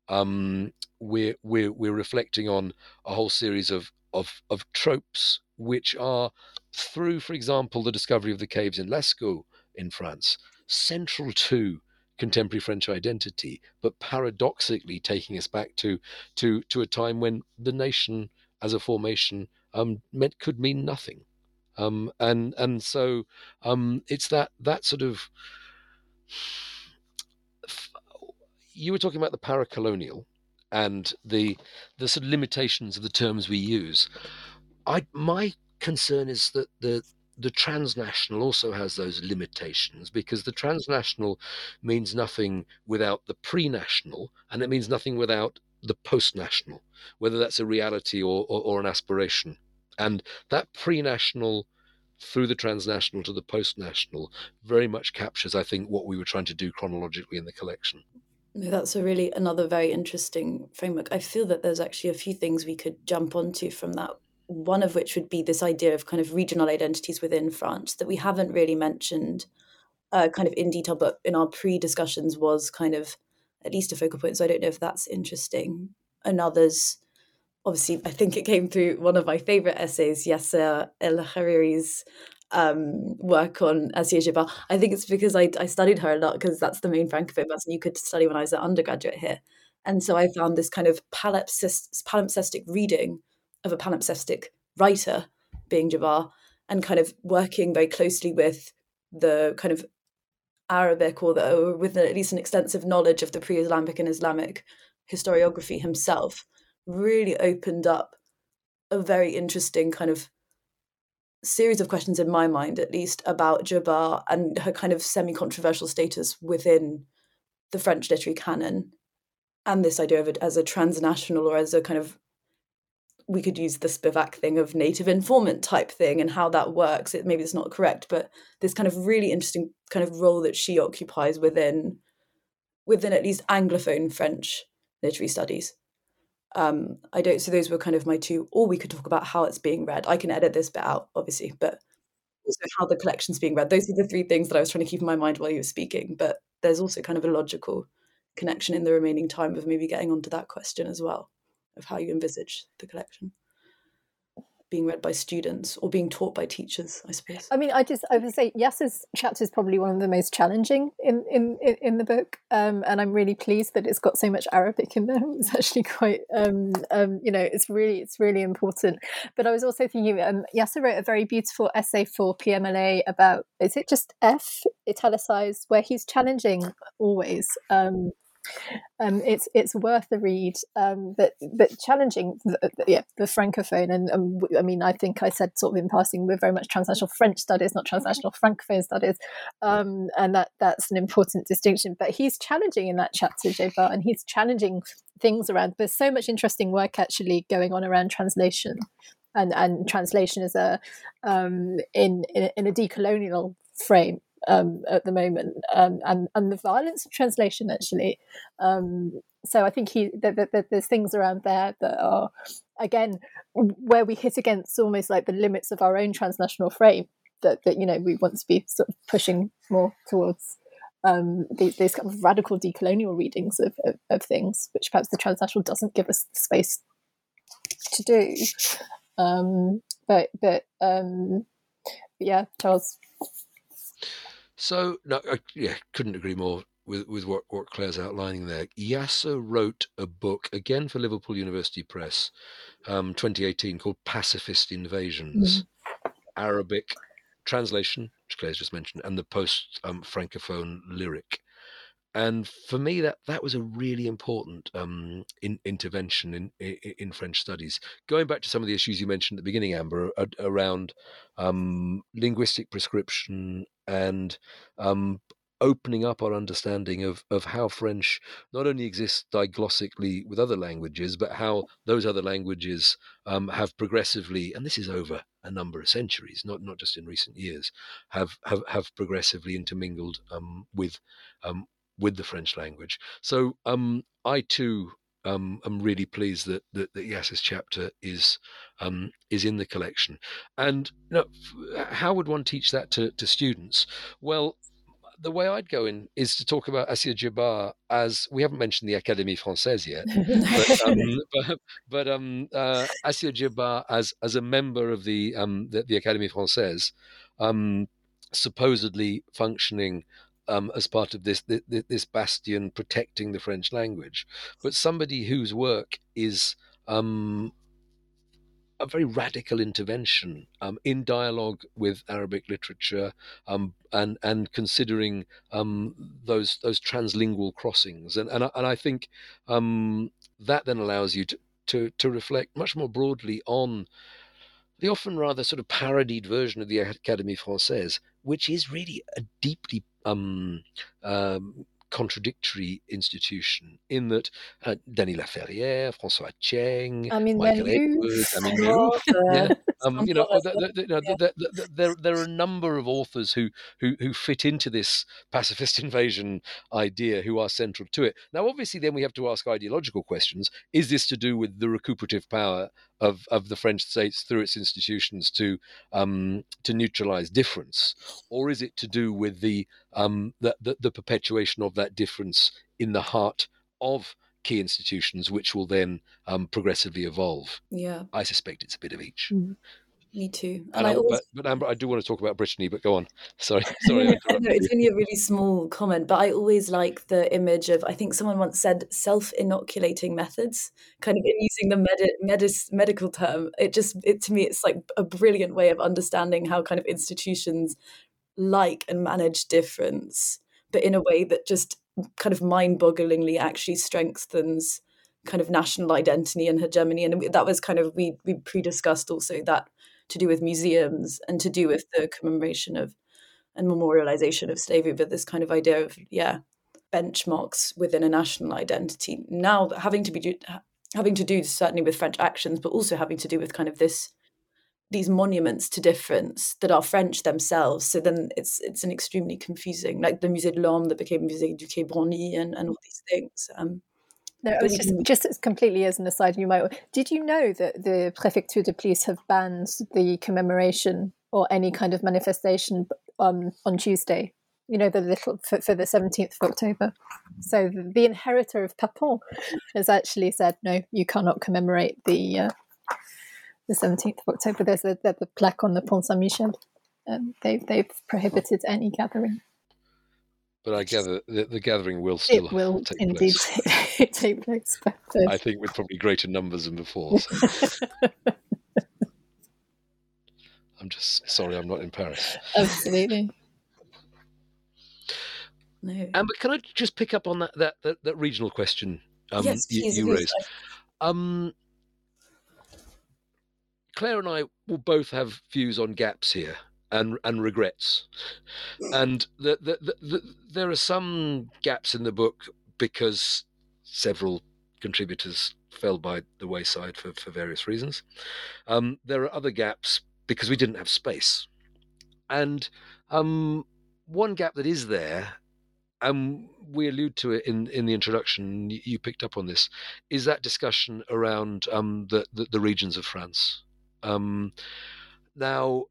um, we're, we're, we're reflecting on a whole series of, of, of tropes which are through, for example, the discovery of the caves in Lascaux in France, central to contemporary French identity, but paradoxically taking us back to to to a time when the nation as a formation um, meant could mean nothing, um, and and so um, it's that that sort of you were talking about the paracolonial and the the sort of limitations of the terms we use. I my concern is that the the transnational also has those limitations because the transnational means nothing without the pre-national and it means nothing without the post-national, whether that's a reality or, or, or an aspiration. And that pre-national through the transnational to the post-national very much captures, I think, what we were trying to do chronologically in the collection. No, that's a really another very interesting framework. I feel that there's actually a few things we could jump onto from that. One of which would be this idea of kind of regional identities within France that we haven't really mentioned uh, kind of in detail, but in our pre discussions was kind of at least a focal point. So I don't know if that's interesting. And others, obviously, I think it came through one of my favorite essays, Yasser Elhariry's um, work on Assia Djebar. I think it's because I, I studied her a lot because that's the main francophone person you could study when I was an undergraduate here. And so I found this kind of palimpsestic reading of a palimpsestic writer being Djebar and kind of working very closely with the kind of Arabic or, the, or with at least an extensive knowledge of the pre-Islamic and Islamic historiography himself really opened up a very interesting kind of series of questions in my mind, at least, about Djebar and her kind of semi controversial status within the French literary canon, and this idea of it as a transnational or as a kind of we could use the Spivak thing of native informant type thing and how that works. It maybe it's not correct, but this kind of really interesting kind of role that she occupies within within at least anglophone French literary studies. Um, I don't. So those were kind of my two. Or we could talk about how it's being read. I can edit this bit out, obviously, but also how the collection's being read. Those are the three things that I was trying to keep in my mind while you were speaking. But there's also kind of a logical connection in the remaining time of maybe getting onto that question as well, of how you envisage the collection. Being read by students or being taught by teachers i suppose. I mean i just i would say Yasser's chapter is probably one of the most challenging in in in the book um, and i'm really pleased that it's got so much arabic in there. It's actually quite um, um, you know it's really it's really important. But i was also thinking um, Yasser wrote a very beautiful essay for pmla about is it just f italicized where he's challenging always um, um, it's it's worth the read, um, but but challenging. The, the, yeah, the francophone, and um, I mean, I think I said sort of in passing, we're very much transnational French studies, not transnational francophone studies, um, and that that's an important distinction. But he's challenging in that chapter, Djebar, and he's challenging things around. There's so much interesting work actually going on around translation. And, and translation is a um, in, in in a decolonial frame um, at the moment, um, and and the violence of translation actually. Um, so I think he that, that, that there's things around there that are again where we hit against almost like the limits of our own transnational frame that that you know we want to be sort of pushing more towards. Um, these, these, kind of radical decolonial readings of, of, of, things, which perhaps the transnational doesn't give us the space to do. Um, but but um, yeah, Charles. So no, I, yeah, couldn't agree more with with what what Claire's outlining there. Yasser wrote a book again for Liverpool University Press, um, 2018, called Pacifist Invasions, mm. Arabic translation, which Claire's just mentioned, and the post um, francophone lyric. And for me, that that was a really important um, in, intervention in, in, in French studies. Going back to some of the issues you mentioned at the beginning, Amber, around um, linguistic prescription and um, opening up our understanding of, of how French not only exists diglossically with other languages, but how those other languages um, have progressively, and this is over a number of centuries, not not just in recent years, have have, have progressively intermingled um, with um, with the French language. So um, I too um, I'm really pleased that that, that Yasser's chapter is um, is in the collection. And you know, how would one teach that to, to students? Well, the way I'd go in is to talk about Assia Djebar as we haven't mentioned the Académie Française yet, but, um, but, but um, uh, Djebar as as a member of the um, the, the Académie Française, um, supposedly functioning um, as part of this, this, this bastion protecting the French language, but somebody whose work is um, a very radical intervention um, in dialogue with Arabic literature um, and and considering um, those those translingual crossings. And and I, and I think um, that then allows you to, to to reflect much more broadly on the often rather sort of parodied version of the Académie Française, which is really a deeply um, um, contradictory institution in that uh, Dany Laferrière, François Cheng, Amin Michael Edwards, Amin Maalouf, yeah, um, you know, the, the, the, yeah. there there are a number of authors who who who fit into this pacifist invasion idea who are central to it. Now, obviously, then we have to ask ideological questions: Is this to do with the recuperative power of, of the French states through its institutions to um, to neutralize difference, or is it to do with the, um, the, the, the perpetuation of that difference in the heart of key institutions, which will then um, progressively evolve? Yeah, I suspect it's a bit of each. Mm-hmm. Me too. And, and I, I always... but, but, Amber, I do want to talk about Brittany, but go on. Sorry, sorry. no, it's only a really small comment, but I always like the image of. I think someone once said self-inoculating methods, kind of using the med- medis- medical term. It just, it to me, it's like a brilliant way of understanding how kind of institutions like and manage difference, but in a way that just kind of mind-bogglingly actually strengthens kind of national identity and hegemony and that was kind of we we pre-discussed also that to do with museums and to do with the commemoration of and memorialization of slavery, but this kind of idea of yeah benchmarks within a national identity. Now having to be having to do certainly with French actions, but also having to do with kind of this these monuments to difference that are French themselves. So then it's it's an extremely confusing, like the Musée de l'Homme that became Musée du Quai Branly and, and all these things. Um, no, it was just, just as completely as an aside, you might. Did you know that the Préfecture de Police have banned the commemoration or any kind of manifestation um, on Tuesday? You know, the little for, for the seventeenth of October. So the, the, inheritor of Papon has actually said, no, you cannot commemorate the uh, the 17th of October. There's a, there's a plaque on the Pont Saint Michel. Um, they've, they've prohibited any gathering. But I gather the, the gathering will still it will take indeed place. take, take place. But, uh, I think with probably greater numbers than before. So. I'm just sorry, I'm not in Paris. absolutely. No. Amber, can I just pick up on that that that, that regional question um, yes, you, please, you please. raised? Um, Claire and I will both have views on gaps here and and regrets, and the, the, the, the, there are some gaps in the book because several contributors fell by the wayside for, for various reasons. Um, there are other gaps because we didn't have space, and um, one gap that is there and we allude to it in, in the introduction. You picked up on this. Is that discussion around um, the, the, the regions of France? Um, now,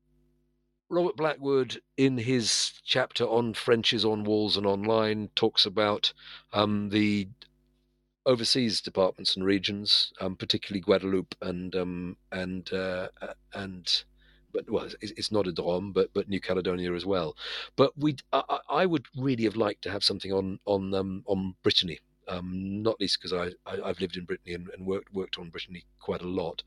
Robert Blackwood, in his chapter on Frenches on walls and online, talks about um, the overseas departments and regions, um, particularly Guadeloupe and um, and uh, and but well, it's, not a Drom, but but New Caledonia as well. But we, I, I would really have liked to have something on on um, on Brittany, um, not least because I, I have lived in Brittany and, and, worked worked on Brittany quite a lot.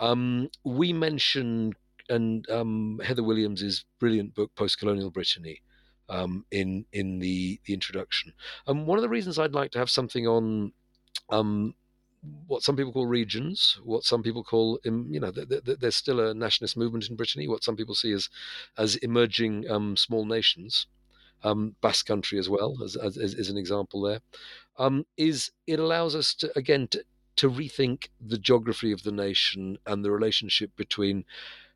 Um, we mentioned and um, Heather Williams's brilliant book Post Colonial Brittany. Um, in in the the introduction, and one of the reasons I'd like to have something on um, what some people call regions, what some people call, you know, there's still a nationalist movement in Brittany, what some people see as as emerging um, small nations, um, Basque Country as well, as, as, as an example there, um, is it allows us to, again, to, to rethink the geography of the nation and the relationship between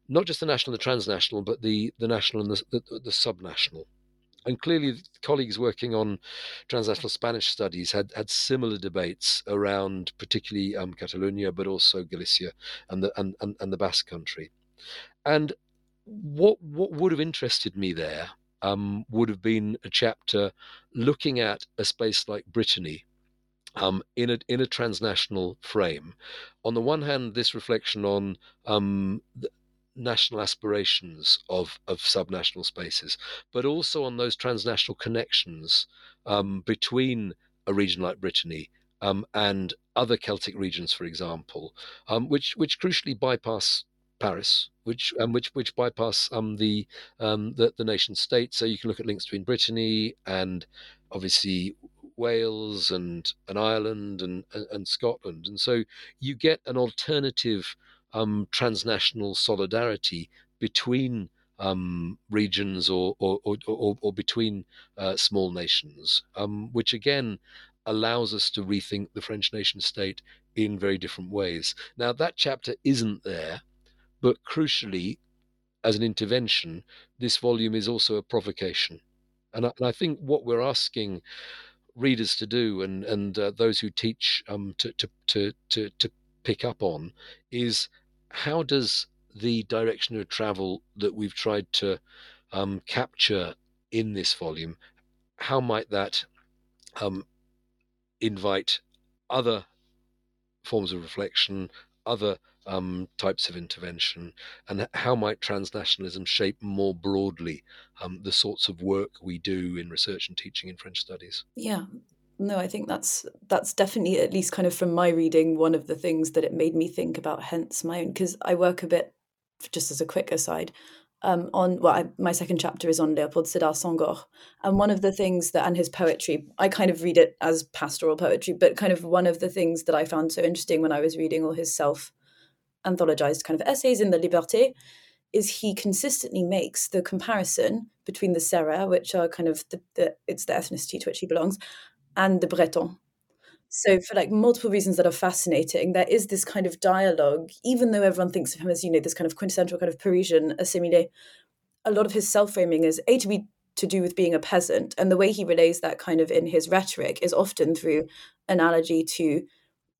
not just the national and the transnational, but the, the national and the, the, the subnational and clearly colleagues working on transnational Spanish studies had had similar debates around particularly um, Catalonia, but also Galicia and the and, and, and, the Basque Country. And what what would have interested me there um, would have been a chapter looking at a space like Brittany. Um, in a in a transnational frame, on the one hand, this reflection on um, national aspirations of, of subnational spaces, but also on those transnational connections um, between a region like Brittany um, and other Celtic regions, for example, um, which which crucially bypass Paris, which um, which which bypass um, the, um, the the nation state. So you can look at links between Brittany and obviously Wales and, and Ireland and, and, and Scotland, and so you get an alternative um, transnational solidarity between um, regions or or, or, or, or between uh, small nations, um, which again allows us to rethink the French nation state in very different ways. Now, that chapter isn't there, but crucially, as an intervention, this volume is also a provocation. And I, and I think what we're asking readers to do and, and uh, those who teach um, to, to, to, to, to pick up on is how does the direction of travel that we've tried to um, capture in this volume, how might that um, invite other forms of reflection, other um, types of intervention, and how might transnationalism shape more broadly um, the sorts of work we do in research and teaching in French studies? Yeah, no, I think that's that's definitely at least kind of from my reading one of the things that it made me think about. Hence my own because I work a bit just as a quick aside um, on well I, my second chapter is on Léopold Sédar Senghor and one of the things that and his poetry I kind of read it as pastoral poetry but kind of one of the things that I found so interesting when I was reading all his self anthologized kind of essays in the Liberté is he consistently makes the comparison between the Serer, which are kind of the, the it's the ethnicity to which he belongs, and the Breton. So, for like multiple reasons that are fascinating, there is this kind of dialogue, even though everyone thinks of him as, you know, this kind of quintessential kind of Parisian assimilé, a lot of his self framing is A, to be to do with being a peasant. And the way he relays that kind of in his rhetoric is often through analogy to,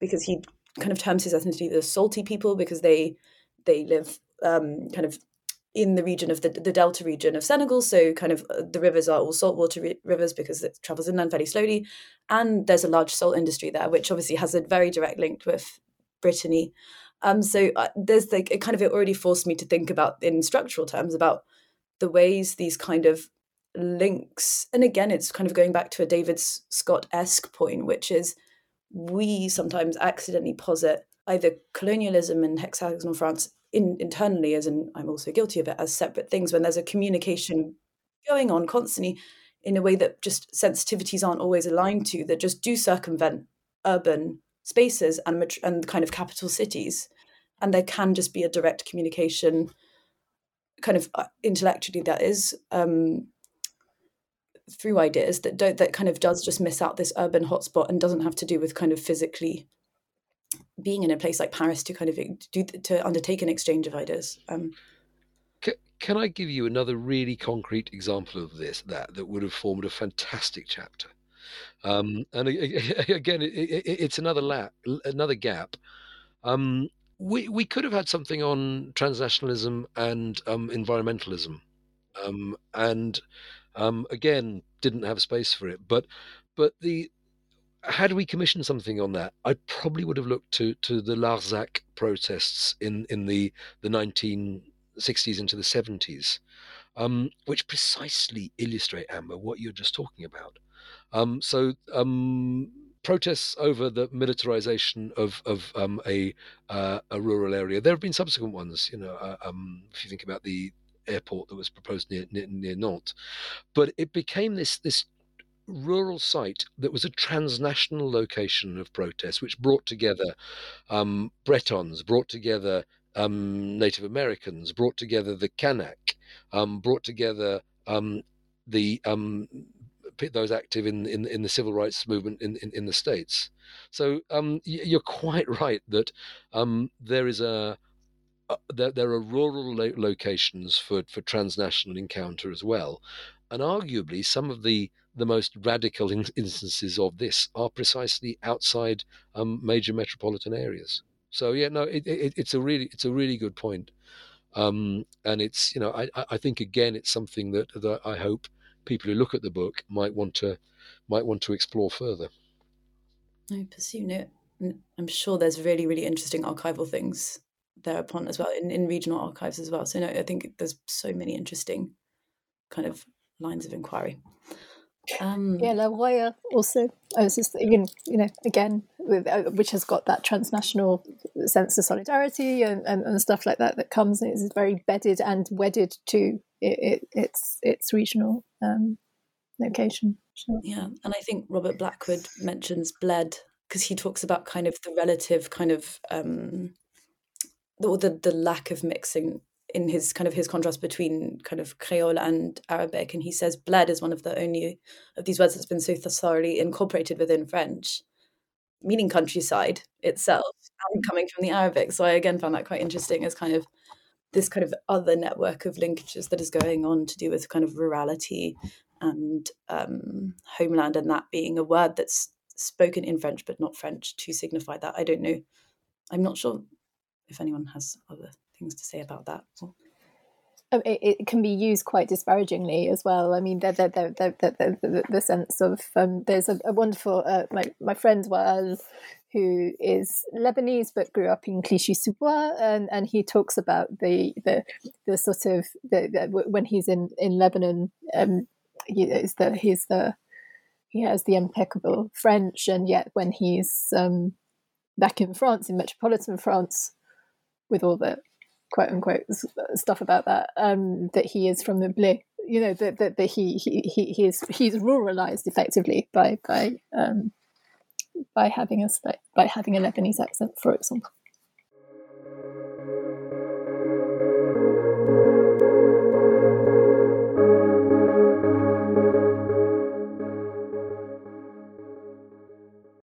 because he kind of terms his ethnicity the salty people because they they live um, kind of in the region of the, the delta region of Senegal. So, kind of uh, the rivers are all saltwater ri- rivers because it travels inland very slowly. And there's a large salt industry there, which obviously has a very direct link with Brittany. Um, so uh, there's like it kind of it already forced me to think about in structural terms about the ways these kind of links, and again, it's kind of going back to a David Scott esque point, which is we sometimes accidentally posit either colonialism and hexagonal France in, internally, as in I'm also guilty of it, as separate things when there's a communication going on constantly in a way that just sensitivities aren't always aligned to, that just do circumvent urban spaces and and kind of capital cities, and there can just be a direct communication, kind of uh, intellectually that is um, through ideas that don't that kind of does just miss out this urban hotspot and doesn't have to do with kind of physically being in a place like Paris to kind of do to undertake an exchange of ideas. Um, can, can I give you another really concrete example of this that that would have formed a fantastic chapter? Um, and again, it, it, it's another lap, another gap. Um, we we could have had something on transnationalism and um, environmentalism, um, and um, again, didn't have space for it. But but the had we commissioned something on that, I probably would have looked to to the Larzac protests in in the the 1960s into the 70s, um, which precisely illustrate Amber what you're just talking about. Um, so um, protests over the militarization of of um, a uh, a rural area. There have been subsequent ones. You know, uh, um, if you think about the airport that was proposed near, near, near Nantes. But it became this this rural site that was a transnational location of protest, which brought together um, Bretons, brought together um, Native Americans, brought together the Kanak, um, brought together um, the um, those active in, in, in the civil rights movement in, in, in the states. So um, you're quite right that there is a there, there are rural lo- locations for, for transnational encounter as well. And arguably, some of the, the most radical in- instances of this are precisely outside um, major metropolitan areas. So yeah, no, it, it, it's a really it's a really good point. Um, and it's you know I, I think again it's something that, that I hope people who look at the book might want to might want to explore further. I pursue it. I'm sure there's really really interesting archival things thereupon as well in, in regional archives as well. So no, I think there's so many interesting kind of lines of inquiry. Um, yeah, La Roya also. I was just thinking, you know, again, with, uh, which has got that transnational sense of solidarity and, and, and stuff like that that comes. And it's very bedded and wedded to it, it, its its regional um, location. Sure. Yeah, and I think Robert Blackwood mentions bled because he talks about kind of the relative kind of um, or the, the lack of mixing in his kind of his contrast between kind of Creole and Arabic, and he says "bled" is one of the only of these words that's been so thoroughly incorporated within French, meaning countryside itself, and coming from the Arabic. So I again found that quite interesting as kind of this kind of other network of linkages that is going on to do with kind of rurality and um, homeland, and that being a word that's spoken in French but not French to signify that. I don't know. I'm not sure if anyone has other things to say about that. Oh, it, it, can be used quite disparagingly as well. I mean, the the sense of um, there's a, a wonderful uh, my my friend Wael, who is Lebanese but grew up in Clichy-sous-Bois, and, and he talks about the the the sort of the, the when he's in in Lebanon, um, he is he's the he has the impeccable French, and yet when he's um, back in France in metropolitan France, with all the quote unquote stuff about that um, that he is from the bled you know that, that, that he, he he he is he's ruralized effectively by by um, by having a by having a Lebanese accent for example